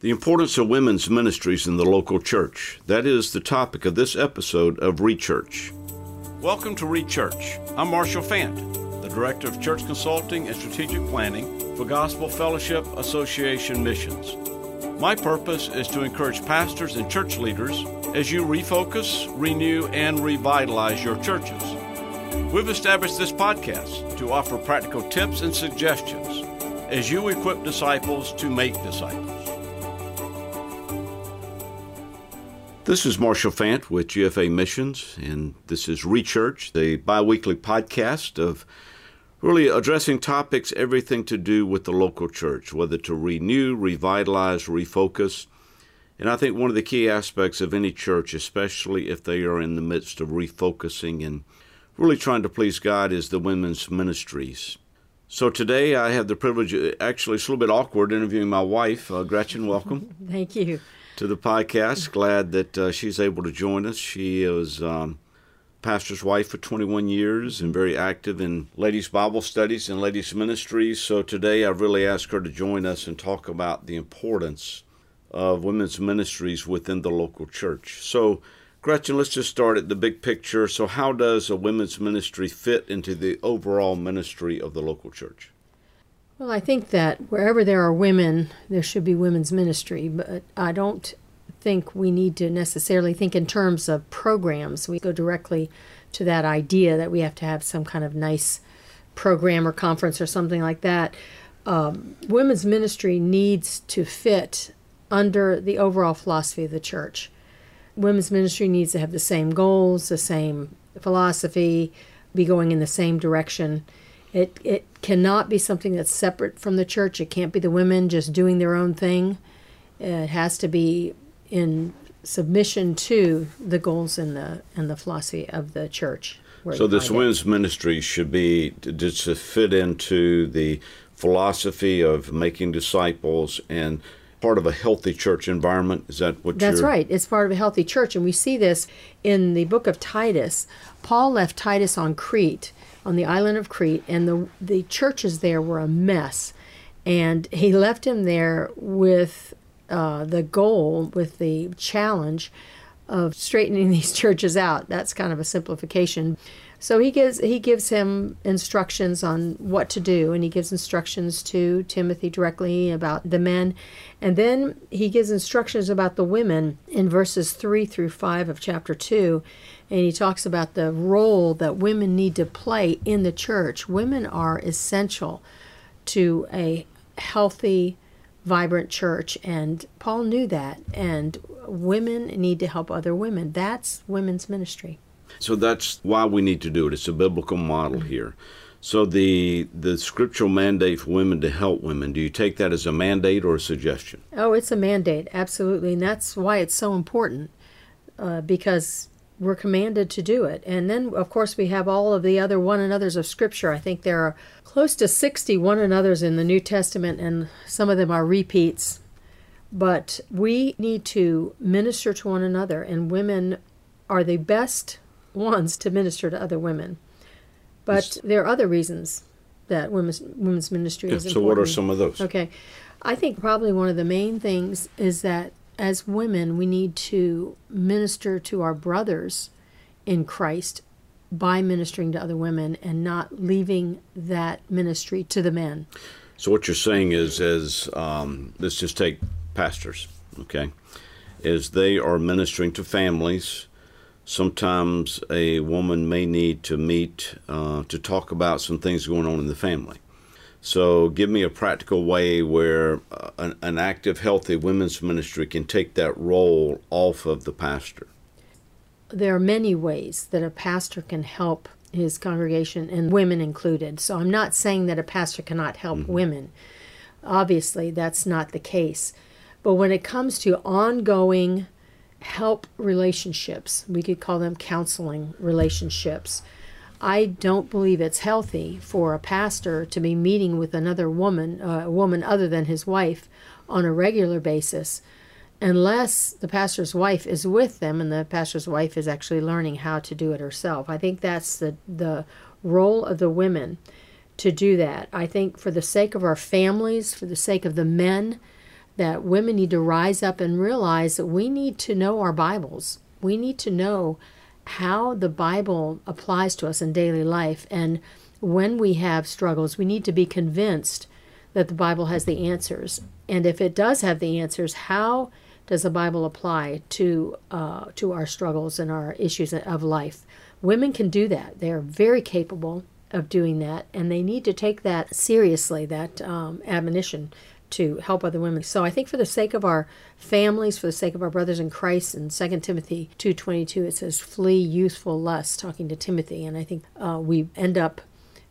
The importance of women's ministries in the local church. That is the topic of this episode of Rechurch. Welcome to Rechurch. I'm Marshall Fant, the Director of Church Consulting and Strategic Planning for Gospel Fellowship Association Missions. My purpose is to encourage pastors and church leaders as you refocus, renew, and revitalize your churches. We've established this podcast to offer practical tips and suggestions as you equip disciples to make disciples. This is Marshall Fant with GFA Missions, and this is Rechurch, the bi weekly podcast of really addressing topics, everything to do with the local church, whether to renew, revitalize, refocus. And I think one of the key aspects of any church, especially if they are in the midst of refocusing and really trying to please God, is the women's ministries. So today I have the privilege, actually, it's a little bit awkward interviewing my wife. Uh, Gretchen, welcome. Thank you to the podcast. Glad that uh, she's able to join us. She is um, pastor's wife for 21 years and very active in ladies' Bible studies and ladies' ministries. So today I've really asked her to join us and talk about the importance of women's ministries within the local church. So, Gretchen, let's just start at the big picture. So, how does a women's ministry fit into the overall ministry of the local church? Well, I think that wherever there are women, there should be women's ministry, but I don't think we need to necessarily think in terms of programs. We go directly to that idea that we have to have some kind of nice program or conference or something like that. Um, women's ministry needs to fit under the overall philosophy of the church. Women's ministry needs to have the same goals, the same philosophy, be going in the same direction. It it cannot be something that's separate from the church. It can't be the women just doing their own thing. It has to be in submission to the goals and the and the philosophy of the church. So this women's ministry should be just to fit into the philosophy of making disciples and part of a healthy church environment. Is that what That's right. It's part of a healthy church, and we see this in the book of Titus. Paul left Titus on Crete on the island of Crete, and the the churches there were a mess. And he left him there with uh, the goal, with the challenge of straightening these churches out. That's kind of a simplification. So he gives he gives him instructions on what to do, and he gives instructions to Timothy directly about the men, and then he gives instructions about the women in verses three through five of chapter two and he talks about the role that women need to play in the church. Women are essential to a healthy, vibrant church, and Paul knew that. And women need to help other women. That's women's ministry. So that's why we need to do it. It's a biblical model here. So the the scriptural mandate for women to help women, do you take that as a mandate or a suggestion? Oh, it's a mandate, absolutely, and that's why it's so important. Uh, because we're commanded to do it. And then, of course, we have all of the other one another's of Scripture. I think there are close to 60 one another's in the New Testament, and some of them are repeats. But we need to minister to one another, and women are the best ones to minister to other women. But there are other reasons that women's women's ministry yeah, is important. So, what are some of those? Okay. I think probably one of the main things is that as women, we need to minister to our brothers in Christ by ministering to other women and not leaving that ministry to the men. So, what you're saying is, as um, let's just take pastors, okay, is they are ministering to families. Sometimes a woman may need to meet uh, to talk about some things going on in the family. So, give me a practical way where uh, an, an, active, healthy women's ministry can take that role off of the pastor. There are many ways that a pastor can help his congregation, and women included. So, I'm not saying that a pastor cannot help mm-hmm. women. Obviously, that's not the case. But when it comes to ongoing help relationships, we could call them counseling relationships I don't believe it's healthy for a pastor to be meeting with another woman, uh, a woman other than his wife, on a regular basis, unless the pastor's wife is with them and the pastor's wife is actually learning how to do it herself. I think that's the the role of the women to do that. I think for the sake of our families, for the sake of the men, that women need to rise up and realize that we need to know our Bibles. We need to know how the Bible applies to us in daily life. And when we have struggles, we need to be convinced that the Bible has the answers. And if it does have the answers, how does the Bible apply to uh, to our struggles and our issues of life? Women can do that. They are very capable of doing that, and they need to take that seriously. That um, admonition to help other women. So I think for the sake of our families, for the sake of our brothers in Christ, in 2 Timothy 2.22, it says, flee youthful lust, talking to Timothy. And I think uh, we end up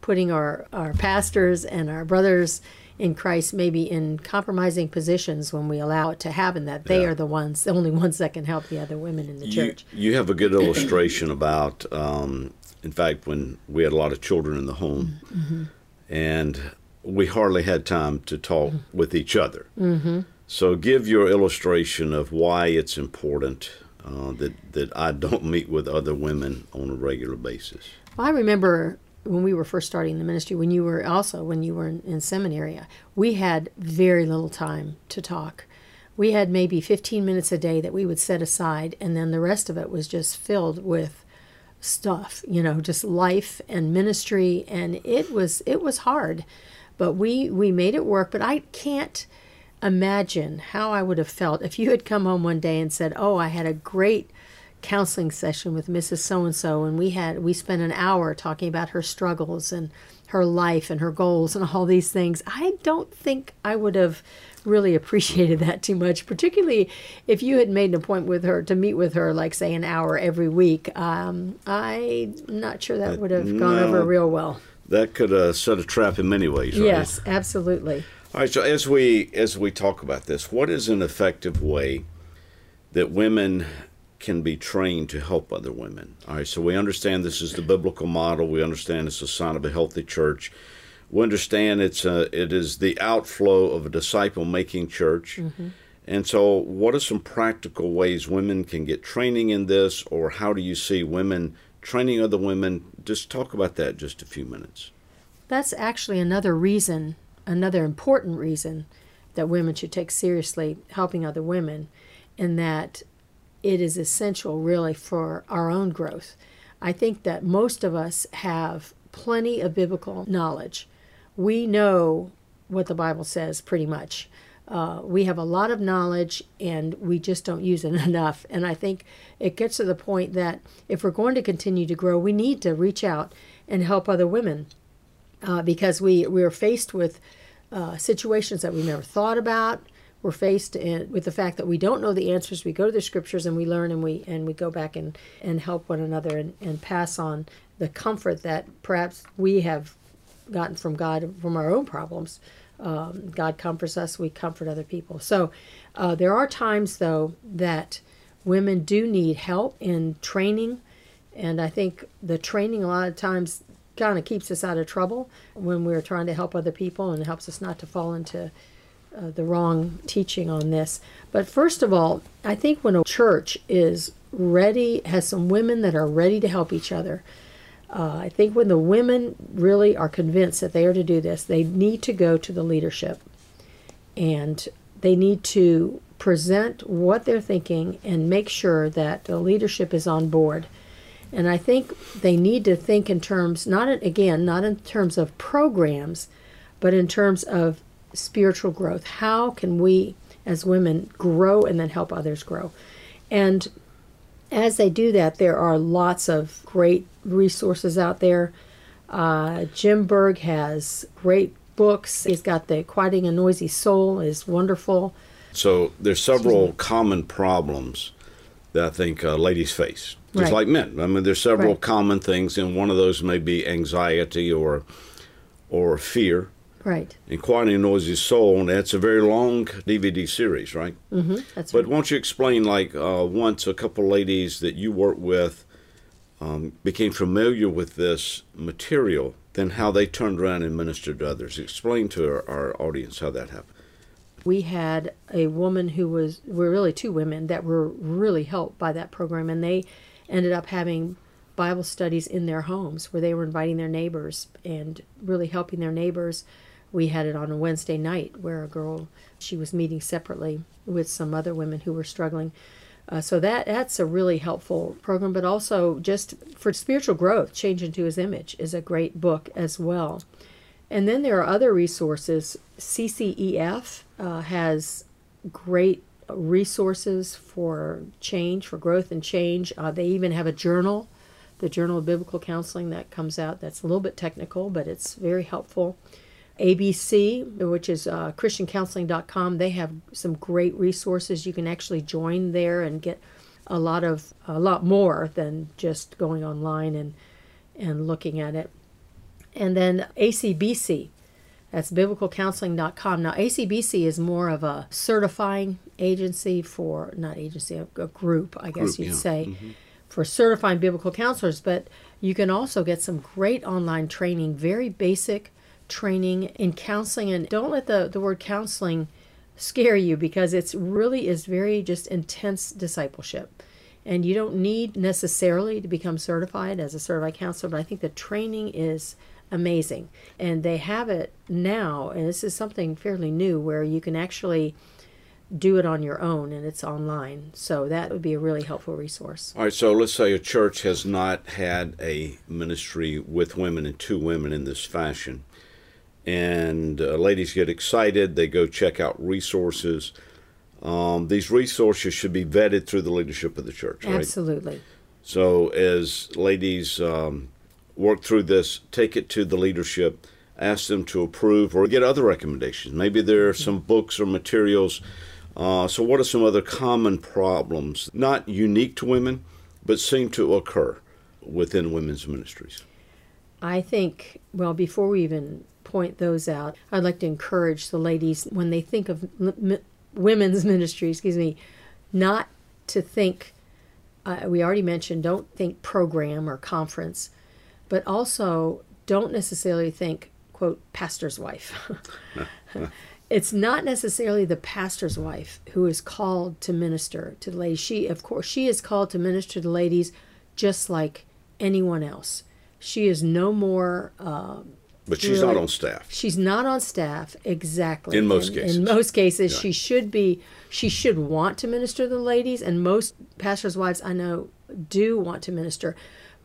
putting our, our pastors and our brothers in Christ maybe in compromising positions when we allow it to happen that they Yeah. are the ones, the only ones that can help the other women in the You, church. you have a good illustration about, um, in fact, when we had a lot of children in the home, Mm-hmm. and we hardly had time to talk with each other. Mm-hmm. So, give your illustration of why it's important uh, that that I don't meet with other women on a regular basis. I remember when we were first starting the ministry, when you were also when you were in, in seminary, we had very little time to talk. We had maybe 15 minutes a day that we would set aside, and then the rest of it was just filled with stuff, you know, just life and ministry, and it was it was hard, but we we made it work. But I can't imagine how I would have felt if you had come home one day and said, "Oh, I had a great counseling session with Mrs. So and So, and we had we spent an hour talking about her struggles and her life and her goals and all these things." I don't think I would have really appreciated that too much, particularly if you had made an appointment with her to meet with her, like say an hour every week. Um, I'm not sure that would have gone no. over real well. That could uh, set a trap in many ways, right? Yes, absolutely. All right. So as we as we talk about this, what is an effective way that women can be trained to help other women? All right. So we understand this is the biblical model. We understand it's a sign of a healthy church. We understand it's a, it is the outflow of a disciple making church. And so, what are some practical ways women can get training in this, or how do you see women training other women? Just talk about that just a few minutes. That's actually another reason, another important reason that women should take seriously helping other women, in that it is essential really for our own growth. I think that most of us have plenty of biblical knowledge. We know what the Bible says pretty much. Uh, we have a lot of knowledge and we just don't use it enough. And I think it gets to the point that if we're going to continue to grow, we need to reach out and help other women uh, because we we are faced with uh, situations that we never thought about. We're faced in, with the fact that we don't know the answers. We go to the scriptures and we learn and we and we go back and, and help one another and, and pass on the comfort that perhaps we have gotten from God from our own problems. Um, God comforts us, we comfort other people. So uh, there are times though that women do need help in training and I think the training a lot of times kind of keeps us out of trouble when we're trying to help other people and helps us not to fall into uh, the wrong teaching on this. But first of all, I think when a church is ready, has some women that are ready to help each other, uh, I think when the women really are convinced that they are to do this, they need to go to the leadership and they need to present what they're thinking and make sure that the leadership is on board. And I think they need to think in terms, not in- again, not in terms of programs, but in terms of spiritual growth. How can we, as women, grow and then help others grow? And as they do that, there are lots of great resources out there. Uh, Jim Berg has great books. He's got the Quieting a Noisy Soul is wonderful. So there's several common problems that I think uh, ladies face, just Right. like men. I mean, there's several Right. common things, and one of those may be anxiety or or fear. Right. And Quieting a Noisy Soul, and that's a very long DVD series, right? Mm-hmm. That's But right. won't you explain, like, uh, once a couple ladies that you work with um, became familiar with this material, then how they turned around and ministered to others? Explain to our, our audience how that happened. we had a woman who was were really two women that were really helped by that program and they ended up having bible studies in their homes where they were inviting their neighbors and really helping their neighbors We had it on a Wednesday night where a girl, she was meeting separately with some other women who were struggling. Uh, so that that's a really helpful program, but also just for spiritual growth, Changed into His Image is a great book as well. And then there are other resources. CCEF uh, has great resources for change, for growth and change. Uh, they even have a journal, the Journal of Biblical Counseling, that comes out. That's a little bit technical, but it's very helpful. ABC, which is uh, ChristianCounseling.com, they have some great resources. You can actually join there and get a lot of a lot more than just going online and and looking at it. And then ACBC, that's biblicalcounseling.com. Now, ACBC is more of a certifying agency for, not agency, a, a group, I guess Group, you'd yeah. say, Mm-hmm. for certifying biblical counselors. But you can also get some great online training, very basic training in counseling. And don't let the, the word counseling scare you because it's really is very just intense discipleship. And you don't need necessarily to become certified as a certified counselor, but I think the training is amazing. And they have it now, and this is something fairly new where you can actually do it on your own and it's online. So that would be a really helpful resource. All right, so let's say a church has not had a ministry with women and two women in this fashion. And uh, ladies get excited, they go check out resources. Um, these resources should be vetted through the leadership of the church, right? Absolutely. So, as ladies um, work through this, take it to the leadership, ask them to approve or get other recommendations. Maybe there are some books or materials. Uh, so, what are some other common problems, not unique to women, but seem to occur within women's ministries? I think, well, before we even point those out, I'd like to encourage the ladies when they think of women's ministry, excuse me, not to think, uh, we already mentioned, don't think program or conference, but also don't necessarily think, quote, pastor's wife. it's not necessarily the pastor's wife who is called to minister to the ladies. She, of course, she is called to minister to ladies just like anyone else. She is no more. Um, But she's Really? not on staff. She's not on staff exactly. In most In- cases. In most cases, Yeah. she should be. She should want to minister to the ladies, and most pastors' wives I know do want to minister,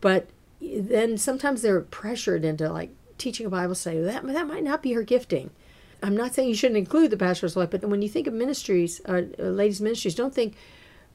but then sometimes they're pressured into like teaching a Bible study. That that might not be her gifting. I'm not saying you shouldn't include the pastor's wife, but when you think of ministries, uh, uh, ladies' ministries, don't think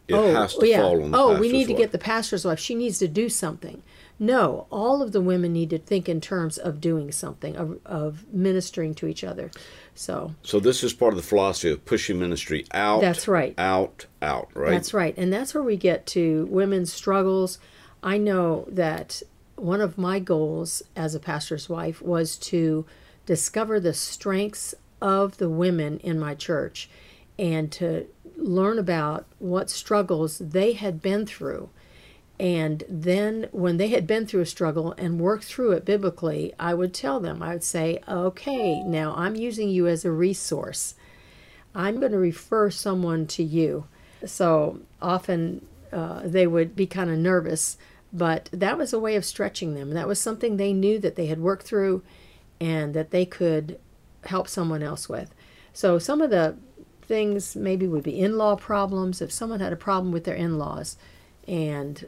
It oh, has to yeah. fall on the oh, we need to wife. get the pastor's wife. She needs to do something. No, all of the women need to think in terms of doing something, of, of ministering to each other. So So, this is part of the philosophy of pushing ministry out. That's right. Out, out, right? that's right. And that's where we get to women's struggles. I know that one of my goals as a pastor's wife was to discover the strengths of the women in my church and to learn about what struggles they had been through. And then, when they had been through a struggle and worked through it biblically, I would tell them, I would say, okay, now I'm using you as a resource. I'm going to refer someone to you. So often uh, they would be kind of nervous, but that was a way of stretching them. That was something they knew that they had worked through and that they could help someone else with. So some of the things maybe would be in law problems. If someone had a problem with their in laws and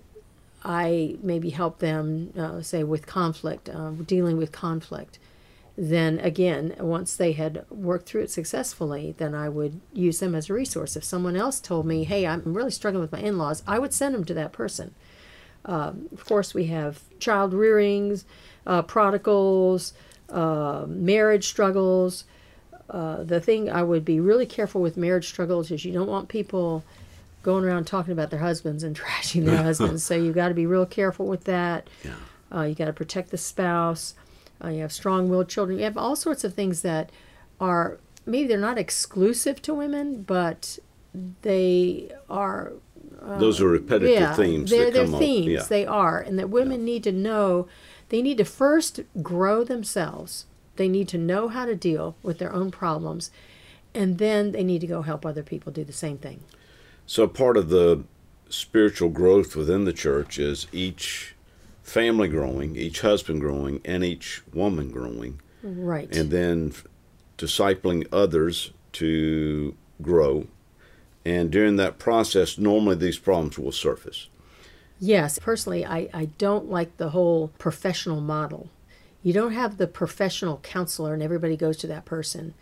I maybe help them, uh, say, with conflict, uh, dealing with conflict, then again, once they had worked through it successfully, then I would use them as a resource. If someone else told me, hey, I'm really struggling with my in laws, I would send them to that person. Um, of course, we have child rearings, uh, prodigals, uh, marriage struggles. Uh, the thing I would be really careful with marriage struggles is you don't want people going around talking about their husbands and trashing their husbands. So you've got to be real careful with that. Yeah. Uh, you got to protect the spouse. Uh, you have strong-willed children. You have all sorts of things that are maybe they're not exclusive to women, but they are Those are repetitive yeah, themes they're, come themes. Yeah. They are, and that women need to know. They need to first grow themselves. They need to know how to deal with their own problems, and then they need to go help other people do the same thing. So part of the spiritual growth within the church is each family growing, each husband growing, and each woman growing. Right. And then discipling others to grow. And during that process, normally these problems will surface. Yes, personally, I, I don't like the whole professional model. You don't have the professional counselor and everybody goes to that person.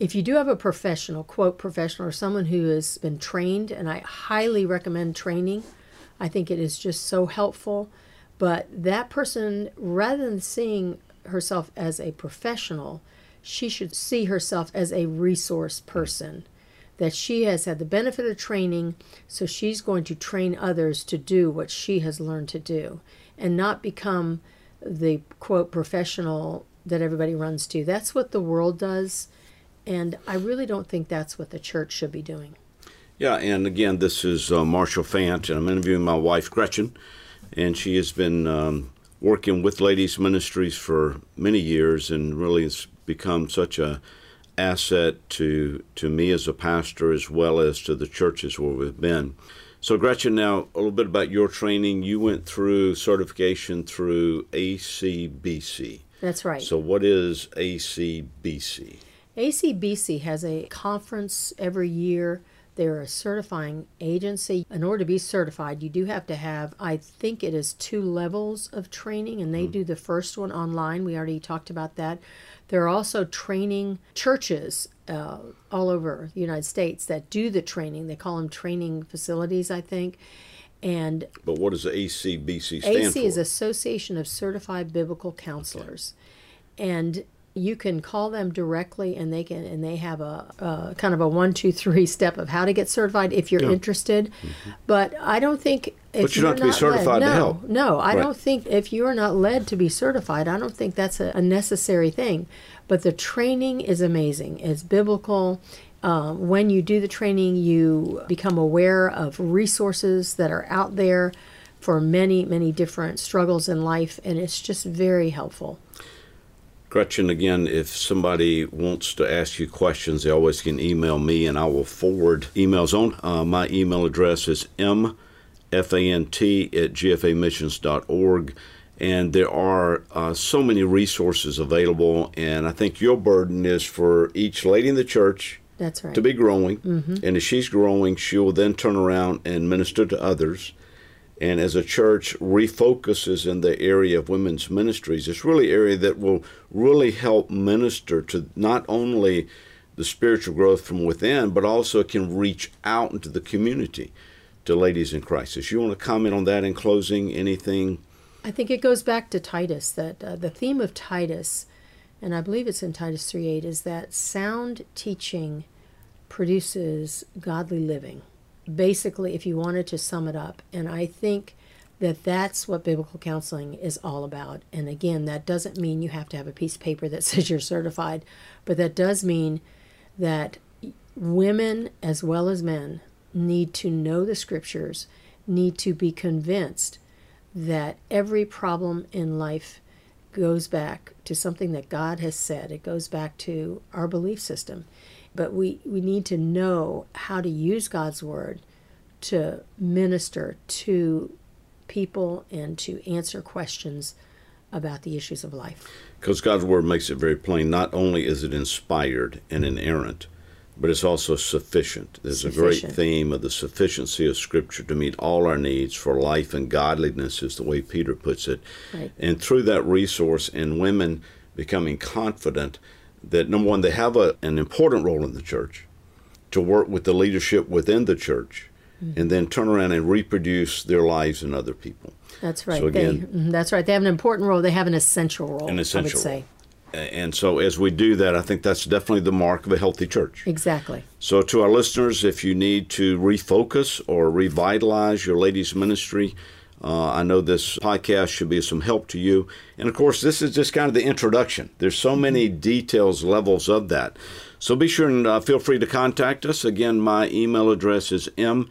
If you do have a professional, quote, professional, or someone who has been trained, and I highly recommend training, I think it is just so helpful. But that person, rather than seeing herself as a professional, she should see herself as a resource person. That she has had the benefit of training, so she's going to train others to do what she has learned to do and not become the quote professional that everybody runs to. That's what the world does. And I really don't think that's what the church should be doing. Yeah, and again, this is uh, Marshall Fant, and I'm interviewing my wife, Gretchen, and she has been um, working with Ladies Ministries for many years and really has become such a asset to to me as a pastor as well as to the churches where we've been. So, Gretchen, now a little bit about your training. You went through certification through ACBC. That's right. So, what is ACBC? ACBC has a conference every year. They're a certifying agency. In order to be certified, you do have to have, I think it is two levels of training, and they mm. do the first one online. We already talked about that. There are also training churches uh, all over the United States that do the training. They call them training facilities, I think. And but what does the ACBC stand AC for? AC is Association of Certified Biblical Counselors, okay. and you can call them directly and they can and they have a, a, kind of a one two three step of how to get certified if you're yeah. interested mm-hmm. but i don't think but you don't have to be certified led, to no, help no i right. don't think if you're not led to be certified i don't think that's a, a necessary thing but the training is amazing it's biblical um, when you do the training you become aware of resources that are out there for many many different struggles in life and it's just very helpful Gretchen, again, if somebody wants to ask you questions, they always can email me and I will forward emails on. Uh, my email address is mfant at gfamissions.org. And there are uh, so many resources available. And I think your burden is for each lady in the church That's right. to be growing. Mm-hmm. And if she's growing, she will then turn around and minister to others and as a church refocuses in the area of women's ministries, it's really area that will really help minister to not only the spiritual growth from within, but also it can reach out into the community to ladies in crisis. You want to comment on that in closing? Anything? I think it goes back to Titus that uh, the theme of Titus, and I believe it's in Titus 3:8, is that sound teaching produces godly living basically, if you wanted to sum it up. And I think that that's what biblical counseling is all about. And again, that doesn't mean you have to have a piece of paper that says you're certified, but that does mean that women as well as men need to know the scriptures, need to be convinced that every problem in life goes back to something that God has said. It goes back to our belief system. But we, we need to know how to use God's word to minister to people and to answer questions about the issues of life. Because God's word makes it very plain. Not only is it inspired and inerrant, but it's also sufficient. There's sufficient. a great theme of the sufficiency of Scripture to meet all our needs for life and godliness, is the way Peter puts it. Right. And through that resource, and women becoming confident that number one, they have a, an important role in the church to work with the leadership within the church mm-hmm. and then turn around and reproduce their lives in other people. That's right. So again, they, mm-hmm, that's right. They have an important role. They have an essential role. An essential I would say. Role. And so, as we do that, I think that's definitely the mark of a healthy church. Exactly. So, to our listeners, if you need to refocus or revitalize your ladies' ministry, uh, I know this podcast should be some help to you. And of course, this is just kind of the introduction. There's so many details, levels of that. So be sure and uh, feel free to contact us. Again, my email address is mfant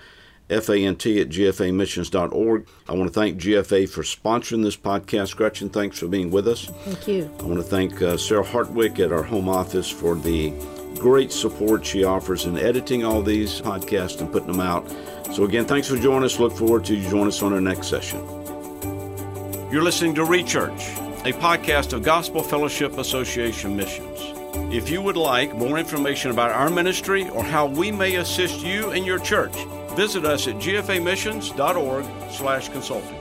at gfamissions.org. I want to thank GFA for sponsoring this podcast. Gretchen, thanks for being with us. Thank you. I want to thank uh, Sarah Hartwick at our home office for the great support she offers in editing all these podcasts and putting them out. So, again, thanks for joining us. Look forward to you join us on our next session. You're listening to Rechurch, a podcast of Gospel Fellowship Association Missions. If you would like more information about our ministry or how we may assist you and your church, visit us at gfamissions.org/consulting.